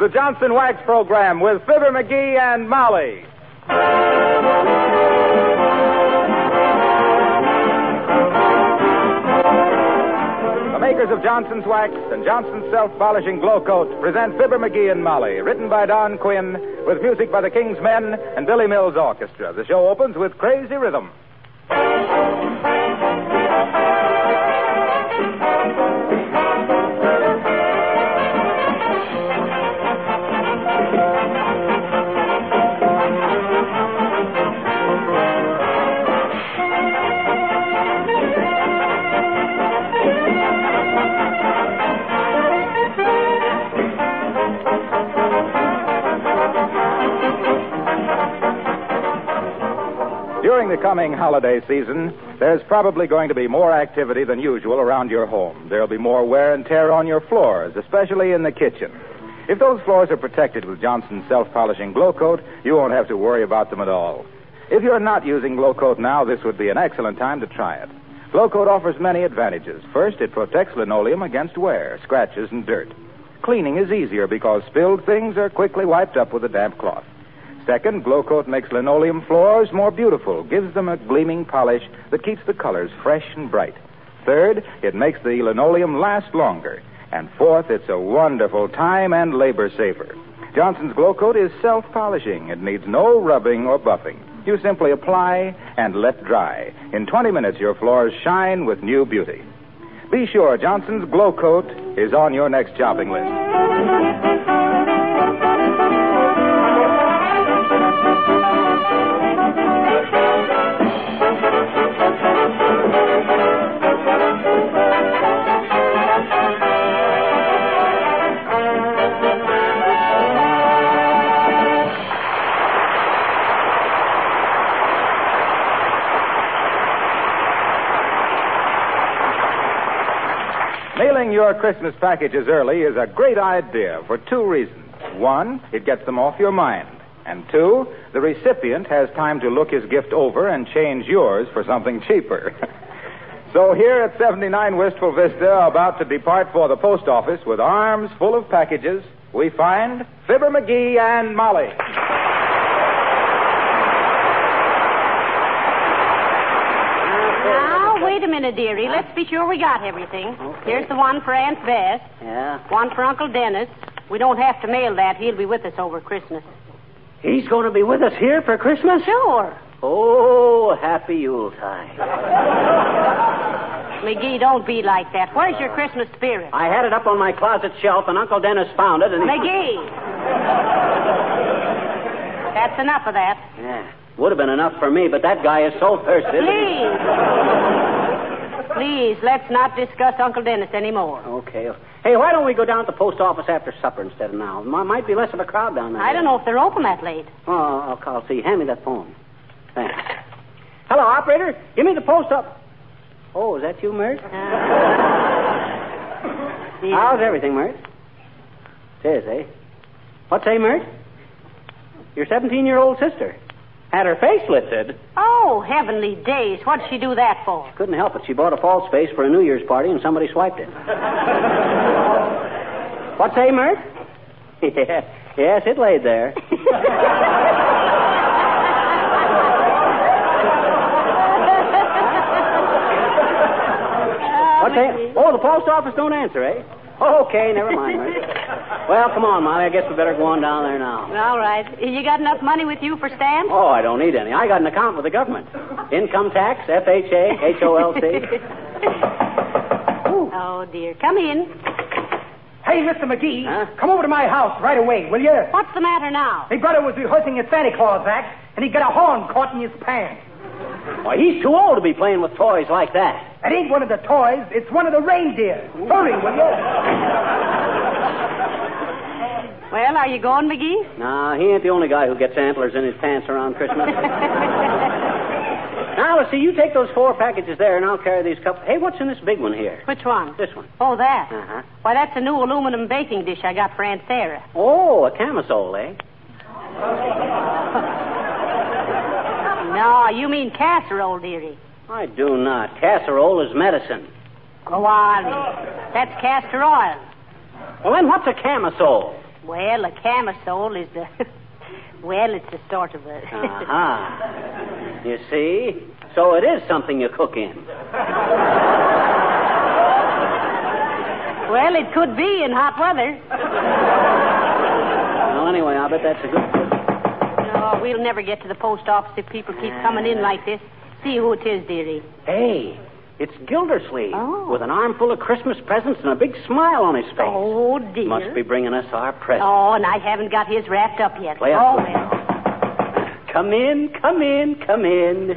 the Johnson Wax Program with Fibber McGee and Molly. The makers of Johnson's Wax and Johnson's Self Polishing Glow Coat present Fibber McGee and Molly, written by Don Quinn, with music by the King's Men and Billy Mills Orchestra. The show opens with Crazy Rhythm. During the coming holiday season, there's probably going to be more activity than usual around your home. There'll be more wear and tear on your floors, especially in the kitchen. If those floors are protected with Johnson's self-polishing glow coat, you won't have to worry about them at all. If you're not using glow coat now, this would be an excellent time to try it. Glow coat offers many advantages. First, it protects linoleum against wear, scratches, and dirt. Cleaning is easier because spilled things are quickly wiped up with a damp cloth. Second, Glow Coat makes linoleum floors more beautiful, gives them a gleaming polish that keeps the colors fresh and bright. Third, it makes the linoleum last longer. And fourth, it's a wonderful time and labor saver. Johnson's Glow Coat is self polishing. It needs no rubbing or buffing. You simply apply and let dry. In 20 minutes, your floors shine with new beauty. Be sure Johnson's Glow Coat is on your next shopping list. Christmas packages early is a great idea for two reasons. One, it gets them off your mind. And two, the recipient has time to look his gift over and change yours for something cheaper. so here at 79 Wistful Vista, about to depart for the post office with arms full of packages, we find Fibber McGee and Molly. Now, wait a minute, dearie. Let's be sure we got everything. Here's the one for Aunt Bess, Yeah. one for Uncle Dennis. We don't have to mail that. He'll be with us over Christmas. He's going to be with us here for Christmas? Sure. Oh, happy Yuletide. McGee, don't be like that. Where's your Christmas spirit? I had it up on my closet shelf, and Uncle Dennis found it, and he... McGee! That's enough of that. Yeah. Would have been enough for me, but that guy is so thirsty. Please. Please, let's not discuss Uncle Dennis anymore. Okay. Hey, why don't we go down to the post office after supper instead of now? M- might be less of a crowd down there. I don't know if they're open that late. Oh, I'll call. See, hand me that phone. Thanks. Hello, operator. Give me the post up. Oh, is that you, Myrt? How's everything, Myrt? It is, eh? What say, Myrt? Your 17-year-old sister. Had her face lifted. Oh, heavenly days. What'd she do that for? Couldn't help it. She bought a false face for a New Year's party, and somebody swiped it. what say, Myrt? Yeah. Yes, it laid there. What say? Oh, the post office don't answer, eh? Okay, never mind, Myrt. Well, come on, Molly. I guess we better go on down there now. All right. You got enough money with you for stamps? Oh, I don't need any. I got an account with the government. Income tax, FHA, HOLC. Oh, dear. Come in. Hey, Mr. McGee, Huh? come over to my house right away, will you? What's the matter now? My brother was rehearsing a Santa Claus act, and he got a horn caught in his pants. Why, he's too old to be playing with toys like that. That ain't one of the toys, it's one of the reindeer. Hurry, will you? Well, are you going, McGee? Nah, he ain't the only guy who gets antlers in his pants around Christmas. now, let's see, you take those four packages there, and I'll carry these couple. Hey, what's in this big one here? Which one? This one. Oh, that. Uh-huh. Why, that's a new aluminum baking dish I got for Aunt Sarah. Oh, a camisole, eh? No, you mean casserole, dearie. I do not. Casserole is medicine. Go on. That's castor oil. Well, then what's a camisole? Well, a camisole is a. well, it's a sort of a. Aha. Uh-huh. You see? So it is something you cook in. well, it could be in hot weather. Well, anyway, I bet that's a good. Oh, we'll never get to the post office if people keep coming in like this. See who it is, dearie. Hey, it's Gildersleeve Oh. with an armful of Christmas presents and a big smile on his face. Oh, dear. Must be bringing us our presents. Oh, and I haven't got his wrapped up yet. Play oh, well. Come in, come in, come in.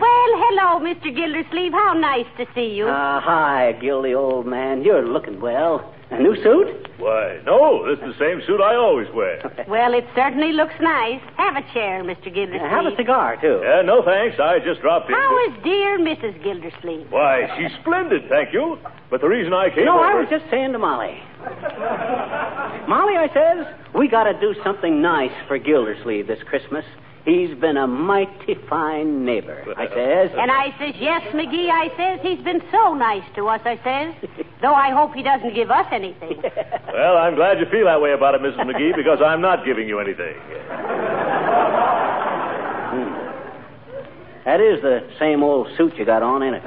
Well, hello, Mr. Gildersleeve. How nice to see you. Ah, hi, Gildy, old man. You're looking well. A new suit? Why, no, this is the same suit I always wear. well, it certainly looks nice. Have a chair, Mr. Gildersleeve. Have a cigar, too. Yeah, no thanks. I just dropped in. How is dear Mrs. Gildersleeve? Why, she's splendid, thank you. But the reason I came. No, over... I was just saying to Molly. Molly, I says, we got to do something nice for Gildersleeve this Christmas. He's been a mighty fine neighbor, I says. And I says, yes, McGee, I says, he's been so nice to us, I says. Though I hope he doesn't give us anything. Well, I'm glad you feel that way about it, Mrs. McGee, because I'm not giving you anything. That is the same old suit you got on, ain't it?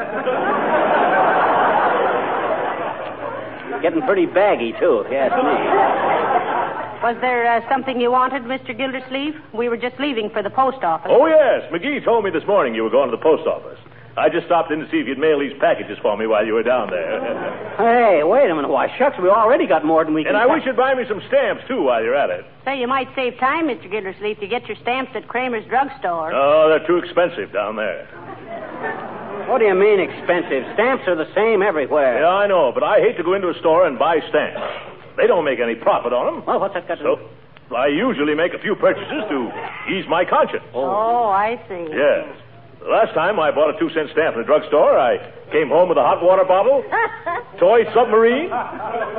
Getting pretty baggy, too, if you ask me. Was there uh, something you wanted, Mr. Gildersleeve? We were just leaving for the post office. Oh, yes. McGee told me this morning you were going to the post office. I just stopped in to see if you'd mail these packages for me while you were down there. Hey, wait a minute. Why, shucks, we already got more than we can... and I wish you'd buy me some stamps, too, while you're at it. Say, you might save time, Mr. Gildersleeve, to get your stamps at Kramer's drugstore. Oh, they're too expensive down there. What do you mean expensive? Stamps are the same everywhere. Yeah, I know, but I hate to go into a store and buy stamps. They don't make any profit on them. Well, what's that got to do? So, do? I usually make a few purchases to ease my conscience. Oh, oh I see. Yes. The last time I bought a two cent stamp in a drugstore, I came home with a hot water bottle, toy submarine,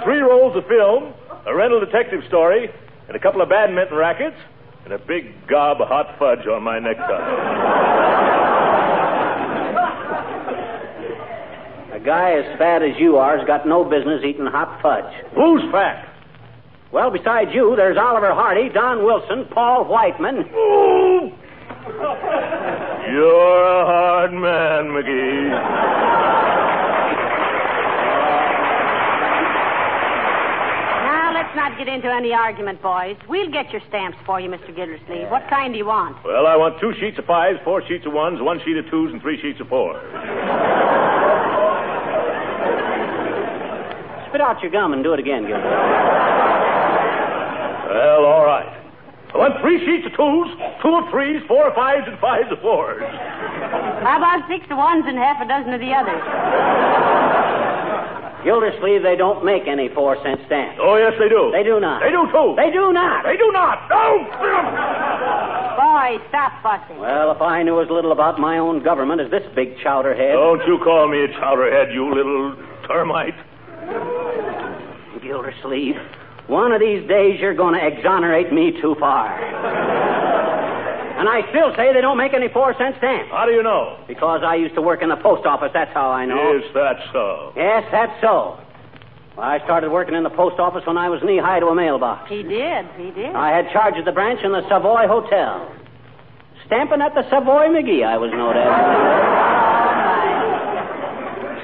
three rolls of film, a rental detective story, and a couple of badminton rackets, and a big gob of hot fudge on my necktie. A guy as fat as you are's got no business eating hot fudge. Who's fat? Well, besides you, there's Oliver Hardy, Don Wilson, Paul Whiteman. Ooh! You're a hard man, McGee. Now, let's not get into any argument, boys. We'll get your stamps for you, Mr. Gildersleeve. What kind do you want? Well, I want two sheets of fives, four sheets of ones, one sheet of twos, and three sheets of fours. Spit out your gum and do it again, Gilbert. Well, all right. I want three sheets of twos, two of threes, four of fives, and fives of fours. How about six of ones and half a dozen of the others? Gildersleeve, they don't make any four cent stamps. Oh, yes, they do. They do not. They do, too. They do not. They do not. No! Boys, stop fussing. Well, if I knew as little about my own government as this big chowderhead. Don't you call me a chowderhead, you little termite. Gildersleeve, one of these days you're going to exonerate me too far. and I still say they don't make any four cent stamps. How do you know? Because I used to work in the post office, that's how I know. Is that so? Yes, that's so. Well, I started working in the post office when I was knee high to a mailbox. He did. He did. I had charge of the branch in the Savoy Hotel. Stamping at the Savoy McGee, I was known as.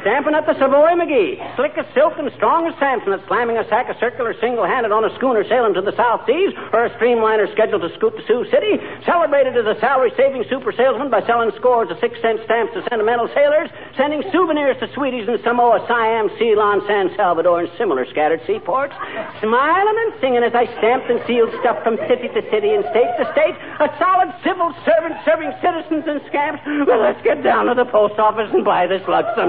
Stamping at the Savoy McGee. Slick as silk and strong as Samson at slamming a sack of circular single-handed on a schooner sailing to the South Seas or a streamliner scheduled to scoot to Sioux City. Celebrated as a salary-saving super salesman by selling scores of six-cent stamps to sentimental sailors, sending souvenirs to sweeties in Samoa, Siam, Ceylon, San Salvador, and similar scattered seaports. Smiling and singing as I stamped and sealed stuff from city to city and state to state. A solid civil servant serving citizens and scamps. Well, let's get down to the post office and buy this lug some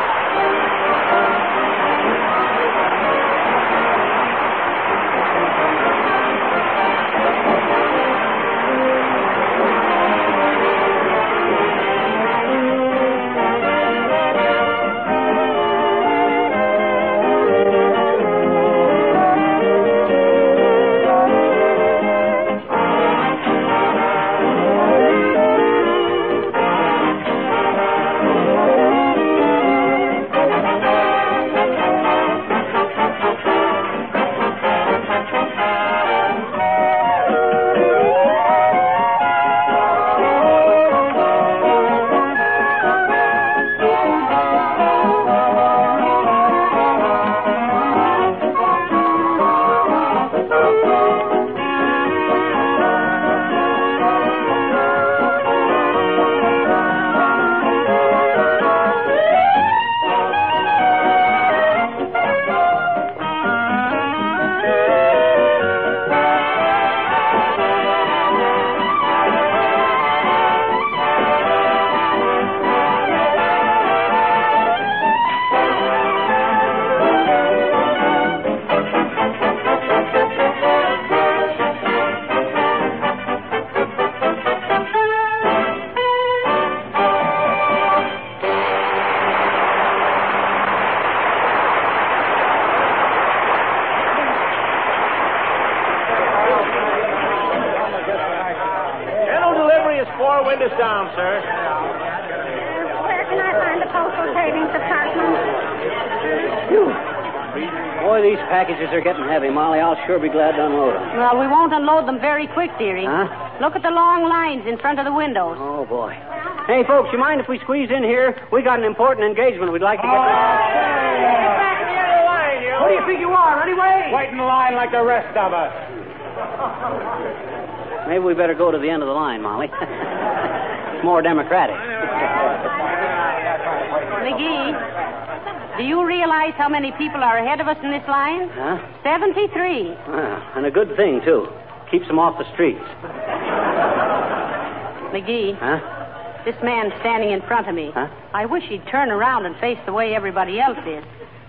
Boy, these packages are getting heavy, Molly. I'll sure be glad to unload them. Well, we won't unload them very quick, dearie. Huh? Look at the long lines in front of the windows. Oh, boy. Hey, folks, you mind if we squeeze in here? We got an important engagement we'd like to get. Oh, get back in the other line, you. Who do you think you are, anyway? Wait in line like the rest of us. Maybe we better go to the end of the line, Molly. it's more democratic. McGee, do you realize how many people are ahead of us in this line? Huh? 73. Ah, and a good thing, too. Keeps them off the streets. McGee, Huh? this man standing in front of me. Huh? I wish he'd turn around and face the way everybody else is.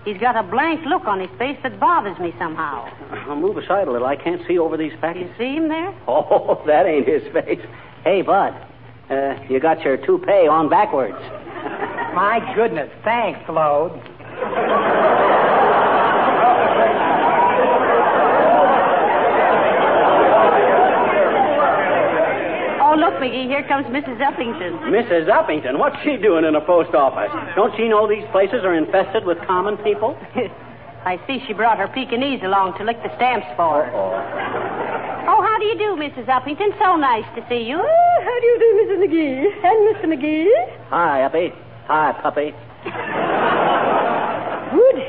He's got a blank look on his face that bothers me somehow. I'll move aside a little. I can't see over these fat You see him there? Oh, that ain't his face. Hey, Bud, uh, you got your toupee on backwards. My goodness. Thanks, Lode. Oh, look, McGee, here comes Mrs. Uppington. Mrs. Uppington, what's she doing in a post office? Don't she know these places are infested with common people? I see she brought her Pekingese along to lick the stamps for her. Oh, how do you do, Mrs. Uppington? So nice to see you. Oh, how do you do, Mrs. McGee? And Mr. McGee? Hi, Uppy. Hi, puppy.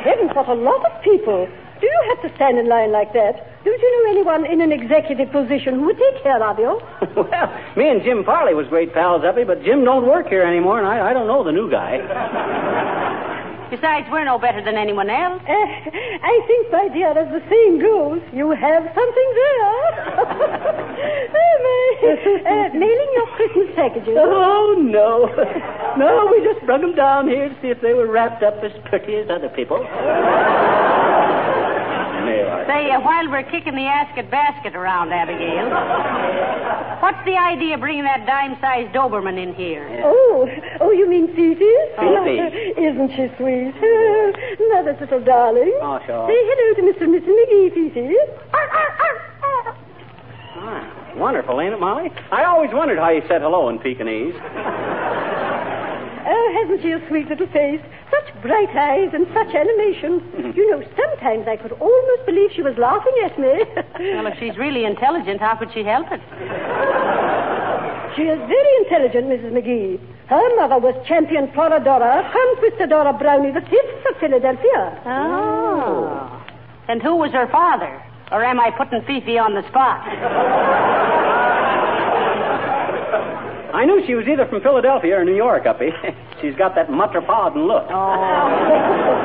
Good heavens, what a lot of people. Do you have to stand in line like that? Don't you know anyone in an executive position who would take care of you? well, me and Jim Farley was great pals, Uppy, but Jim don't work here anymore, and I, I don't know the new guy. Besides, we're no better than anyone else. Uh, I think, my dear, as the saying goes, you have something there. oh. Uh, mailing your Christmas packages. Oh, no. No, we just brought them down here to see if they were wrapped up as pretty as other people. Say, uh, while we're kicking the asket basket around, Abigail, what's the idea of bringing that dime-sized Doberman in here? Oh, oh, you mean Fifi? Fifi. Isn't she sweet? Oh, mother's little darling. Oh, sure. Say hello to Mr. and Mrs. McGee, Fifi. Ah, wonderful, ain't it, Molly? I always wondered how you said hello in Pekingese. Oh, hasn't she a sweet little face? Such bright eyes and such animation. you know, sometimes I could almost believe she was laughing at me. Well, if she's really intelligent, how could she help it? she is very intelligent, Mrs. McGee. Her mother was champion Floradora, Conquistadora Brownie the Fifth of Philadelphia. Oh. And who was her father? Or am I putting Fifi on the spot? I knew she was either from Philadelphia or New York, Uppy. She's got that metropolitan look. oh,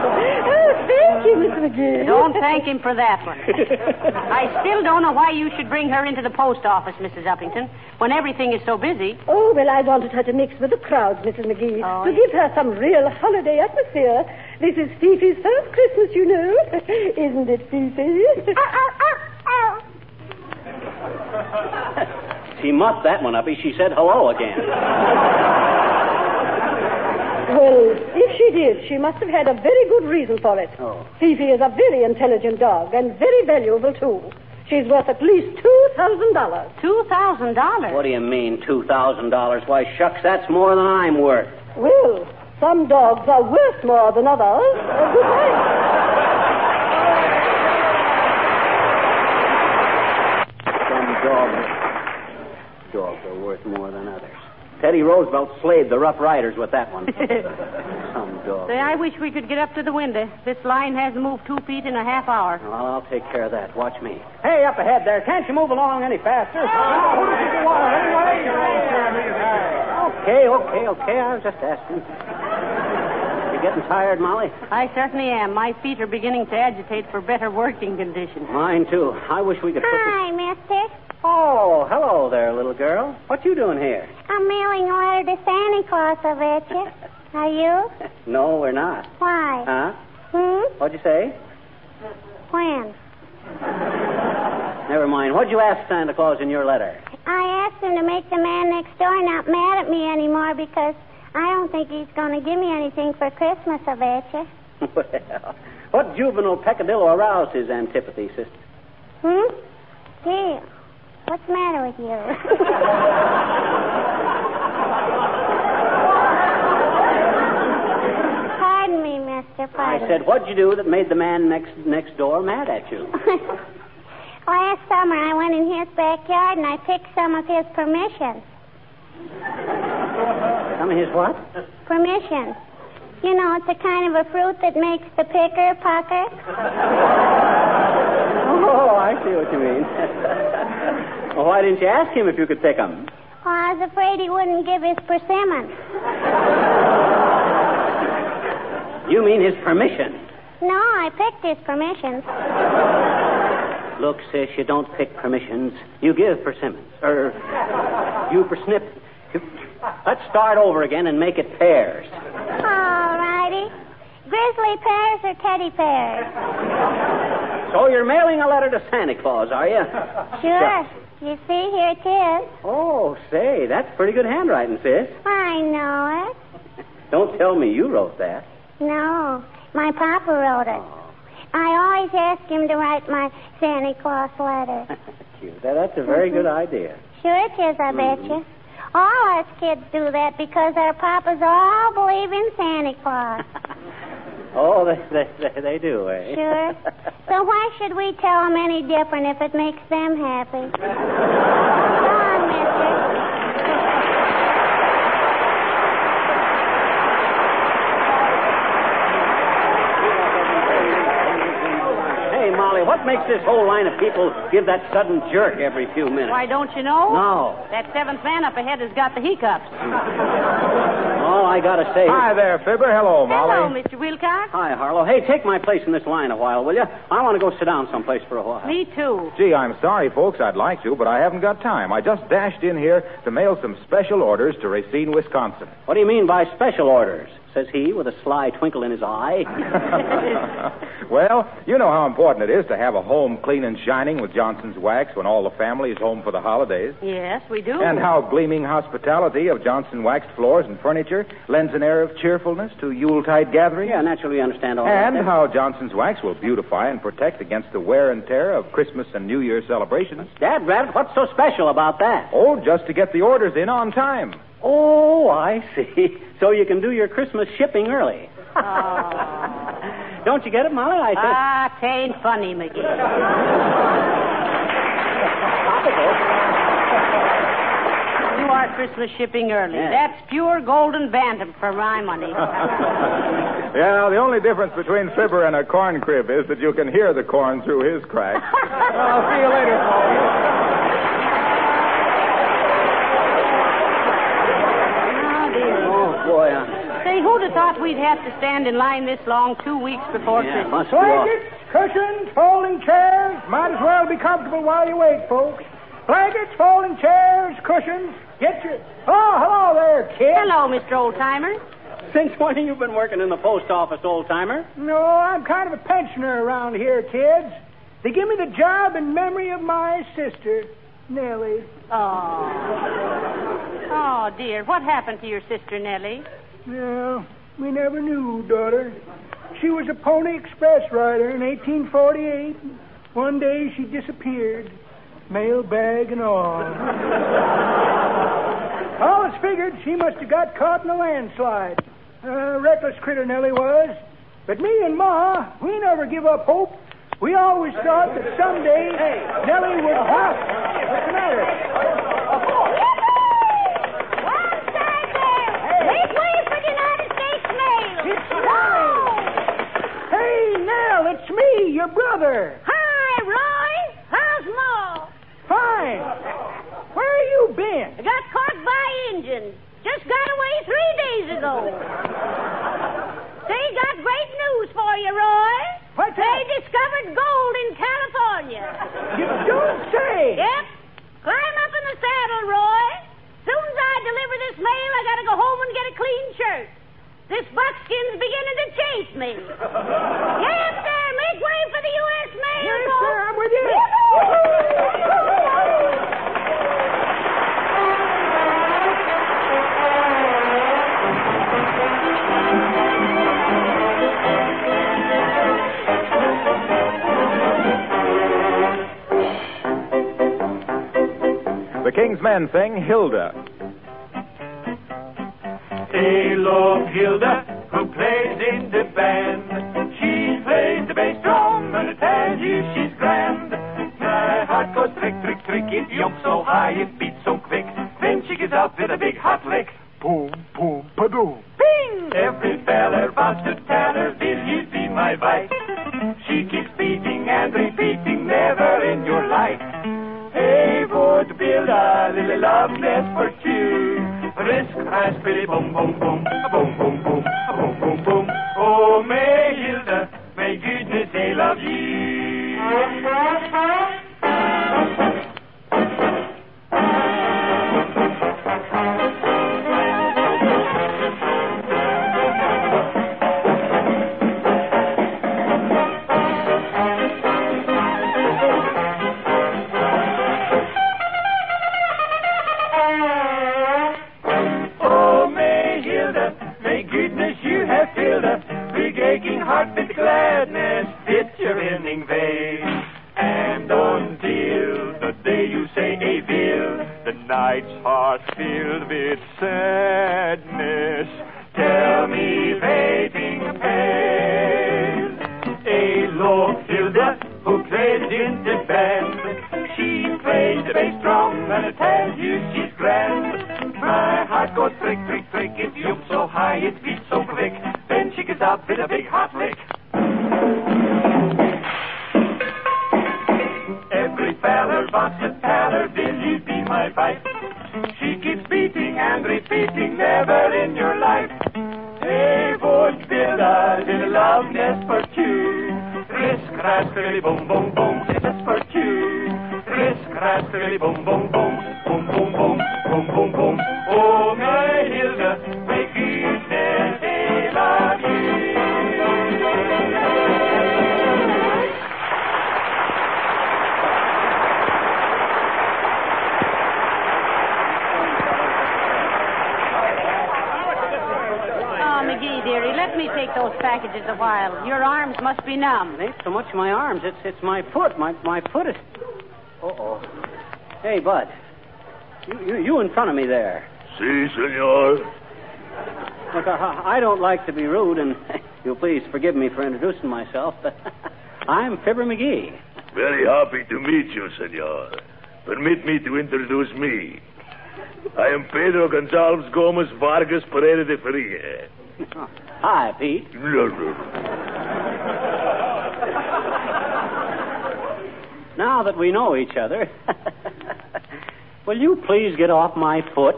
thank you, Mr. McGee. Don't thank him for that one. I still don't know why you should bring her into the post office, Mrs. Uppington, when everything is so busy. Oh, well, I wanted her to mix with the crowds, Mrs. McGee, Oh, to yes. give her some real holiday atmosphere. This is Fifi's first Christmas, you know. Isn't it, Fifi? She muffed that one, Uppy. She said hello again. well, if she did, she must have had a very good reason for it. Oh. Fifi is a very intelligent dog and very valuable, too. She's worth at least $2,000. $2,000. What do you mean, $2,000? Why, shucks, that's more than I'm worth. Well, some dogs are worth more than others. Uh, good night. Some dogs. Dogs are worth more than others. Teddy Roosevelt slayed the Rough Riders with that one. Some dogs. Say, I wish we could get up to the window. This line hasn't moved two feet in a half hour. Well, I'll take care of that. Watch me. Hey, up ahead there. Can't you move along any faster? Oh! Okay, okay, okay. I was just asking. You getting tired, Molly? I certainly am. My feet are beginning to agitate for better working conditions. Mine, too. I wish we could put this... Hi, mister. Oh, hello there, little girl. What you doing here? I'm mailing a letter to Santa Claus, I bet you. Are you? No, we're not. Why? Huh? Hmm? What'd you say? When? Never mind. What'd you ask Santa Claus in your letter? I asked him to make the man next door not mad at me anymore because I don't think he's going to give me anything for Christmas, I bet you. well, what juvenile peccadillo aroused his antipathy, sister? Hmm? Gee, What's the matter with you? pardon me, mister. I said, what'd you do that made the man next next door mad at you? Last summer, I went in his backyard and I picked some of his permissions. Some of his what? Permissions. You know, it's a kind of a fruit that makes the picker pucker. oh, I see what you mean well, why didn't you ask him if you could pick 'em? Well, I was afraid he wouldn't give his persimmons. You mean his permission? No, I picked his permissions. Look, sis, you don't pick permissions. You give persimmons. Or you persnip. Let's start over again and make it pears. All righty. Grizzly pears or teddy pears? So you're mailing a letter to Santa Claus, are you? Sure. You see, here it is. Oh, say, that's pretty good handwriting, sis. I know it. Don't tell me you wrote that. No, my papa wrote it. Oh. I always ask him to write my Santa Claus letter. Cute. That- That's a very good mm-hmm. idea. Sure it is, I bet you. Mm-hmm. All us kids do that because our papas all believe in Santa Claus. Oh, they, they, they, they do, eh? Sure. So why should we tell them any different if it makes them happy? Go on, mister. Hey, Molly, what makes this whole line of people give that sudden jerk every few minutes? Why, don't you know? No. That seventh man up ahead has got the hiccups. All I gotta say. Hi there, Fibber. Hello, Molly. Hello, Mr. Wilcox. Hi, Harlow. Hey, take my place in this line a while, will you? I want to go sit down someplace for a while. Me too. Gee, I'm sorry, folks. I'd like to, but I haven't got time. I just dashed in here to mail some special orders to Racine, Wisconsin. What do you mean by special orders? Says he with a sly twinkle in his eye. well, you know how important it is to have a home clean and shining with Johnson's Wax when all the family is home for the holidays. Yes, we do. And how gleaming hospitality of Johnson waxed floors and furniture lends an air of cheerfulness to Yuletide gatherings. yeah, naturally we understand all And that. And how Johnson's Wax will beautify and protect against the wear and tear of Christmas and New Year celebrations. Dad, Rabbit, what's so special about that? Oh, just to get the orders in on time. Oh, I see. So you can do your Christmas shipping early. Oh. Don't you get it, Molly? I said. Ah, tain't funny, McGee. You are Christmas shipping early. Yeah. That's pure golden bantam for my money. Yeah, the only difference between Fibber and a corn crib is that you can hear the corn through his crack. I'll see you later, Paul. Oh, dear. Oh, boy. Uh, Say, who'd have thought we'd have to stand in line this long two weeks before yeah, Christmas? must be all- Blankets, cushions, folding chairs. Might as well be comfortable while you wait, folks. Blankets, folding chairs, cushions. Get your. Oh, hello there, kid. Hello, Mr. Oldtimer. Since when have you been working in the post office, old timer? No, I'm kind of a pensioner around here, kids. They give me the job in memory of my sister, Nellie. Oh. Oh, dear. What happened to your sister, Nellie? No, we never knew, daughter. She was a Pony Express rider in 1848. One day she disappeared, mail bag and all. it's figured she must have got caught in a landslide. Uh, reckless critter Nellie was. But me and Ma, we never give up hope. We always thought that someday Nellie would. Huh? What's the matter? One side there. Make way for the United States mail. It's Nellie. Hey, Nell, it's me, your brother. Hi, Roy. How's Ma? Fine. Where you been? I got caught by Indians. Just got away three days ago. They got great news for you, Roy. What's They that? discovered gold in California. You don't say. Yep. Climb up in the saddle, Roy. Soon as I deliver this mail, I gotta go home and get a clean shirt. This buckskin's beginning to chase me. yes, King's Men sing Hilda. Hail of Hilda, who plays in the band. She plays the bass drum and I tell you she's grand. My heart goes trick, trick, trick. It jumps so high, it beats so quick. Then she gets out with a big hot lick. Boom, boom, ba-doom. Bing! Every feller wants to tell her, will you be my wife? She keeps beating and repeating, never in your life. Hey, la, little love left for two. Risk has Billy, boom, boom, boom, boom, boom. Heart filled with sadness. Tell me, waiting pale, a low Hilda who plays in the band. She plays the bass drum and I tell you she's grand. My heart goes trick, trick, trick. It jumps so high, it beats so quick. Then she gets out with a big never in your life. Hey, would build a little love nest for two. Risk, crash, really, boom, boom, boom, just for two. Risk, crash, really, boom, boom, boom, boom, boom, boom, boom, boom, boom. Oh, my Hilda, take those packages a while. Your arms must be numb. It ain't so much my arms. It's it's my foot. My my foot is. Uh oh. Hey, Bud. You, you you in front of me there. Si, senor. Look, I, I don't like to be rude, and you'll please forgive me for introducing myself, but I'm Fibber McGee. Very happy to meet you, senor. Permit me to introduce me. I am Pedro Gonzalez Gomez Vargas Pereira de Faria. Hi, Pete. Now that we know each other, will you please get off my foot?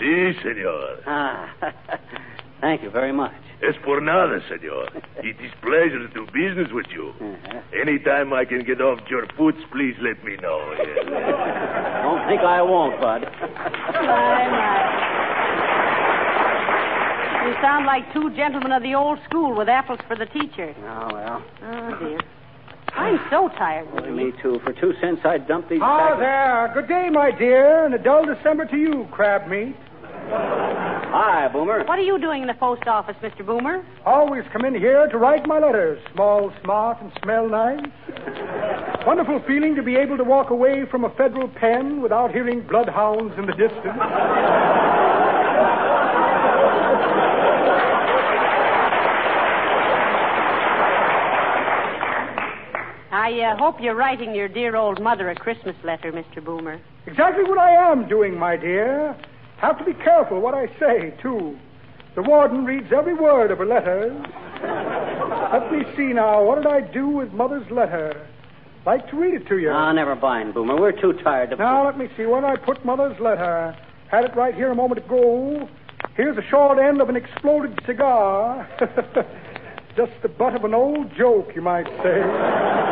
Si, senor. Ah, thank you very much. Es por nada, senor. It is pleasure to do business with you. Uh-huh. Anytime I can get off your foot, please let me know. yes. Don't think I won't, Bud. My, my. You sound like two gentlemen of the old school with apples for the teacher. Oh, well. Oh, dear. I'm so tired. Boy, me too. For two cents, I'd dump these Ah, packets. there. Good day, my dear, and a dull December to you, crab meat. Hi, Boomer. What are you doing in the post office, Mr. Boomer? Always come in here to write my letters. Small, smart, and smell nice. Wonderful feeling to be able to walk away from a federal pen without hearing bloodhounds in the distance. I uh, hope you're writing your dear old mother a Christmas letter, Mr. Boomer. Exactly what I am doing, my dear. Have to be careful what I say, too. The warden reads every word of her letters. Let me see now. What did I do with Mother's letter? Like to read it to you. Ah, never mind, Boomer. We're too tired to. Now, let me see. Where I put Mother's letter? Had it right here a moment ago. Here's the short end of an exploded cigar. Just the butt of an old joke, you might say.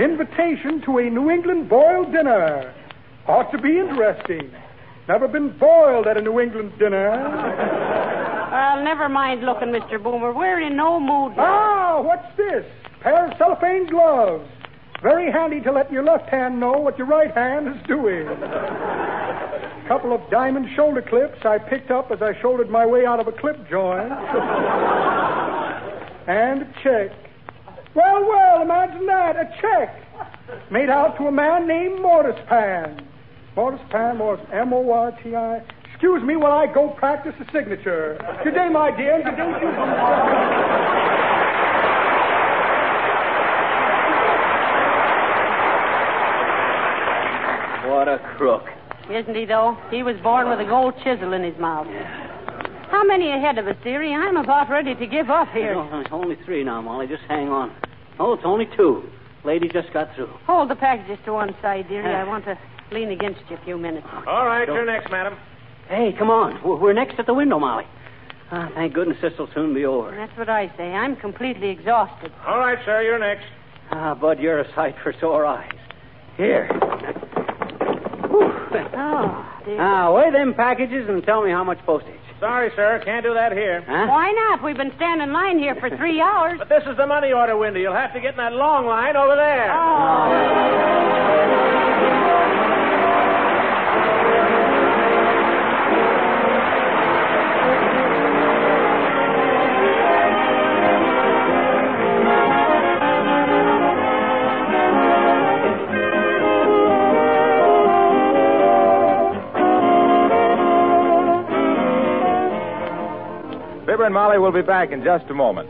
Invitation to a New England boiled dinner. Ought to be interesting. Never been boiled at a New England dinner. Well, never mind looking, Mr. Boomer. We're in no mood. now. Ah, what's this? Pair of cellophane gloves. Very handy to let your left hand know what your right hand is doing. Couple of diamond shoulder clips I picked up as I shouldered my way out of a clip joint. and a check. Well, well, imagine that. A check. Made out to a man named Mortis Pan. Mortis Pan, Mortis, M O R T I. Excuse me while I go practice the signature. Good day, my dear. and Good day to you. What a crook. Isn't he, though? He was born with a gold chisel in his mouth. How many ahead of us, dearie? I'm about ready to give up here. No, only three now, Molly. Just hang on. Oh, it's only two. Lady just got through. Hold the packages to one side, dearie. I want to lean against you a few minutes. All right, you're next, madam. Hey, come on. We're we're next at the window, Molly. Ah, thank goodness this'll soon be over. That's what I say. I'm completely exhausted. All right, sir, you're next. Ah, Bud, you're a sight for sore eyes. Here. Oh, dear. Now, weigh them packages and tell me how much postage. Sorry, sir, can't do that here. Huh? Why not? We've been standing in line here for three hours. But this is the money order window. You'll have to get in that long line over there. Oh. Fibber and Molly will be back in just a moment.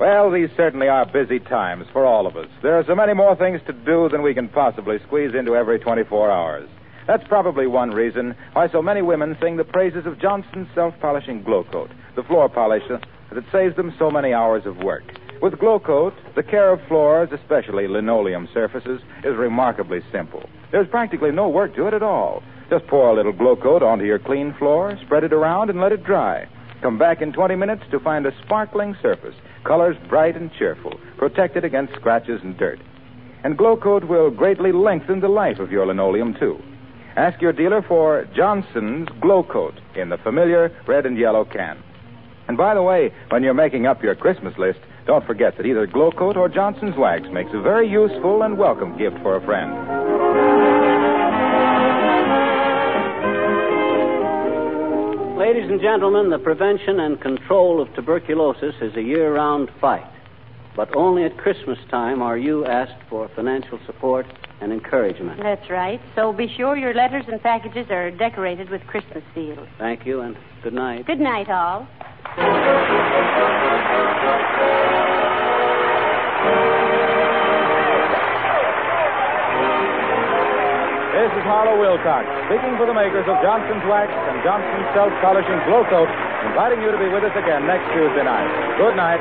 Well, these certainly are busy times for all of us. There are so many more things to do than we can possibly squeeze into every 24 hours. That's probably one reason why so many women sing the praises of Johnson's self-polishing Glow Coat, the floor polisher that saves them so many hours of work. With Glow Coat, the care of floors, especially linoleum surfaces, is remarkably simple. There's practically no work to it at all. Just pour a little Glow Coat onto your clean floor, spread it around, and let it dry. Come back in 20 minutes to find a sparkling surface, colors bright and cheerful, protected against scratches and dirt. And Glow Coat will greatly lengthen the life of your linoleum, too. Ask your dealer for Johnson's Glow Coat in the familiar red and yellow can. And by the way, when you're making up your Christmas list, don't forget that either Glow Coat or Johnson's Wax makes a very useful and welcome gift for a friend. Ladies and gentlemen, the prevention and control of tuberculosis is a year round fight. But only at Christmas time are you asked for financial support and encouragement. That's right. So be sure your letters and packages are decorated with Christmas seals. Thank you and good night. Good night, all. This is Harlow Wilcox, speaking for the makers of Johnson's Wax and Johnson's Self-Polishing Glow Coat, inviting you to be with us again next Tuesday night. Good night.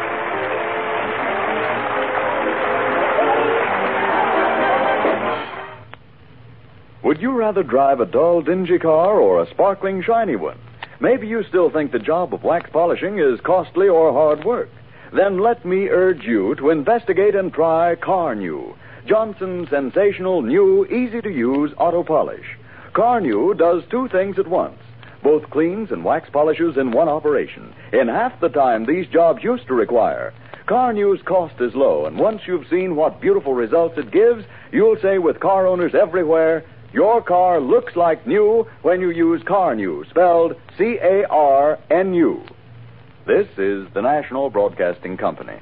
Would you rather drive a dull, dingy car or a sparkling, shiny one? Maybe you still think the job of wax polishing is costly or hard work. Then let me urge you to investigate and try Carnu, Johnson's sensational new, easy to use auto polish. Carnu does two things at once both cleans and wax polishes in one operation, in half the time these jobs used to require. Carnu's cost is low, and once you've seen what beautiful results it gives, you'll say with car owners everywhere, your car looks like new when you use Carnu, spelled C A R N U. This is the National Broadcasting Company.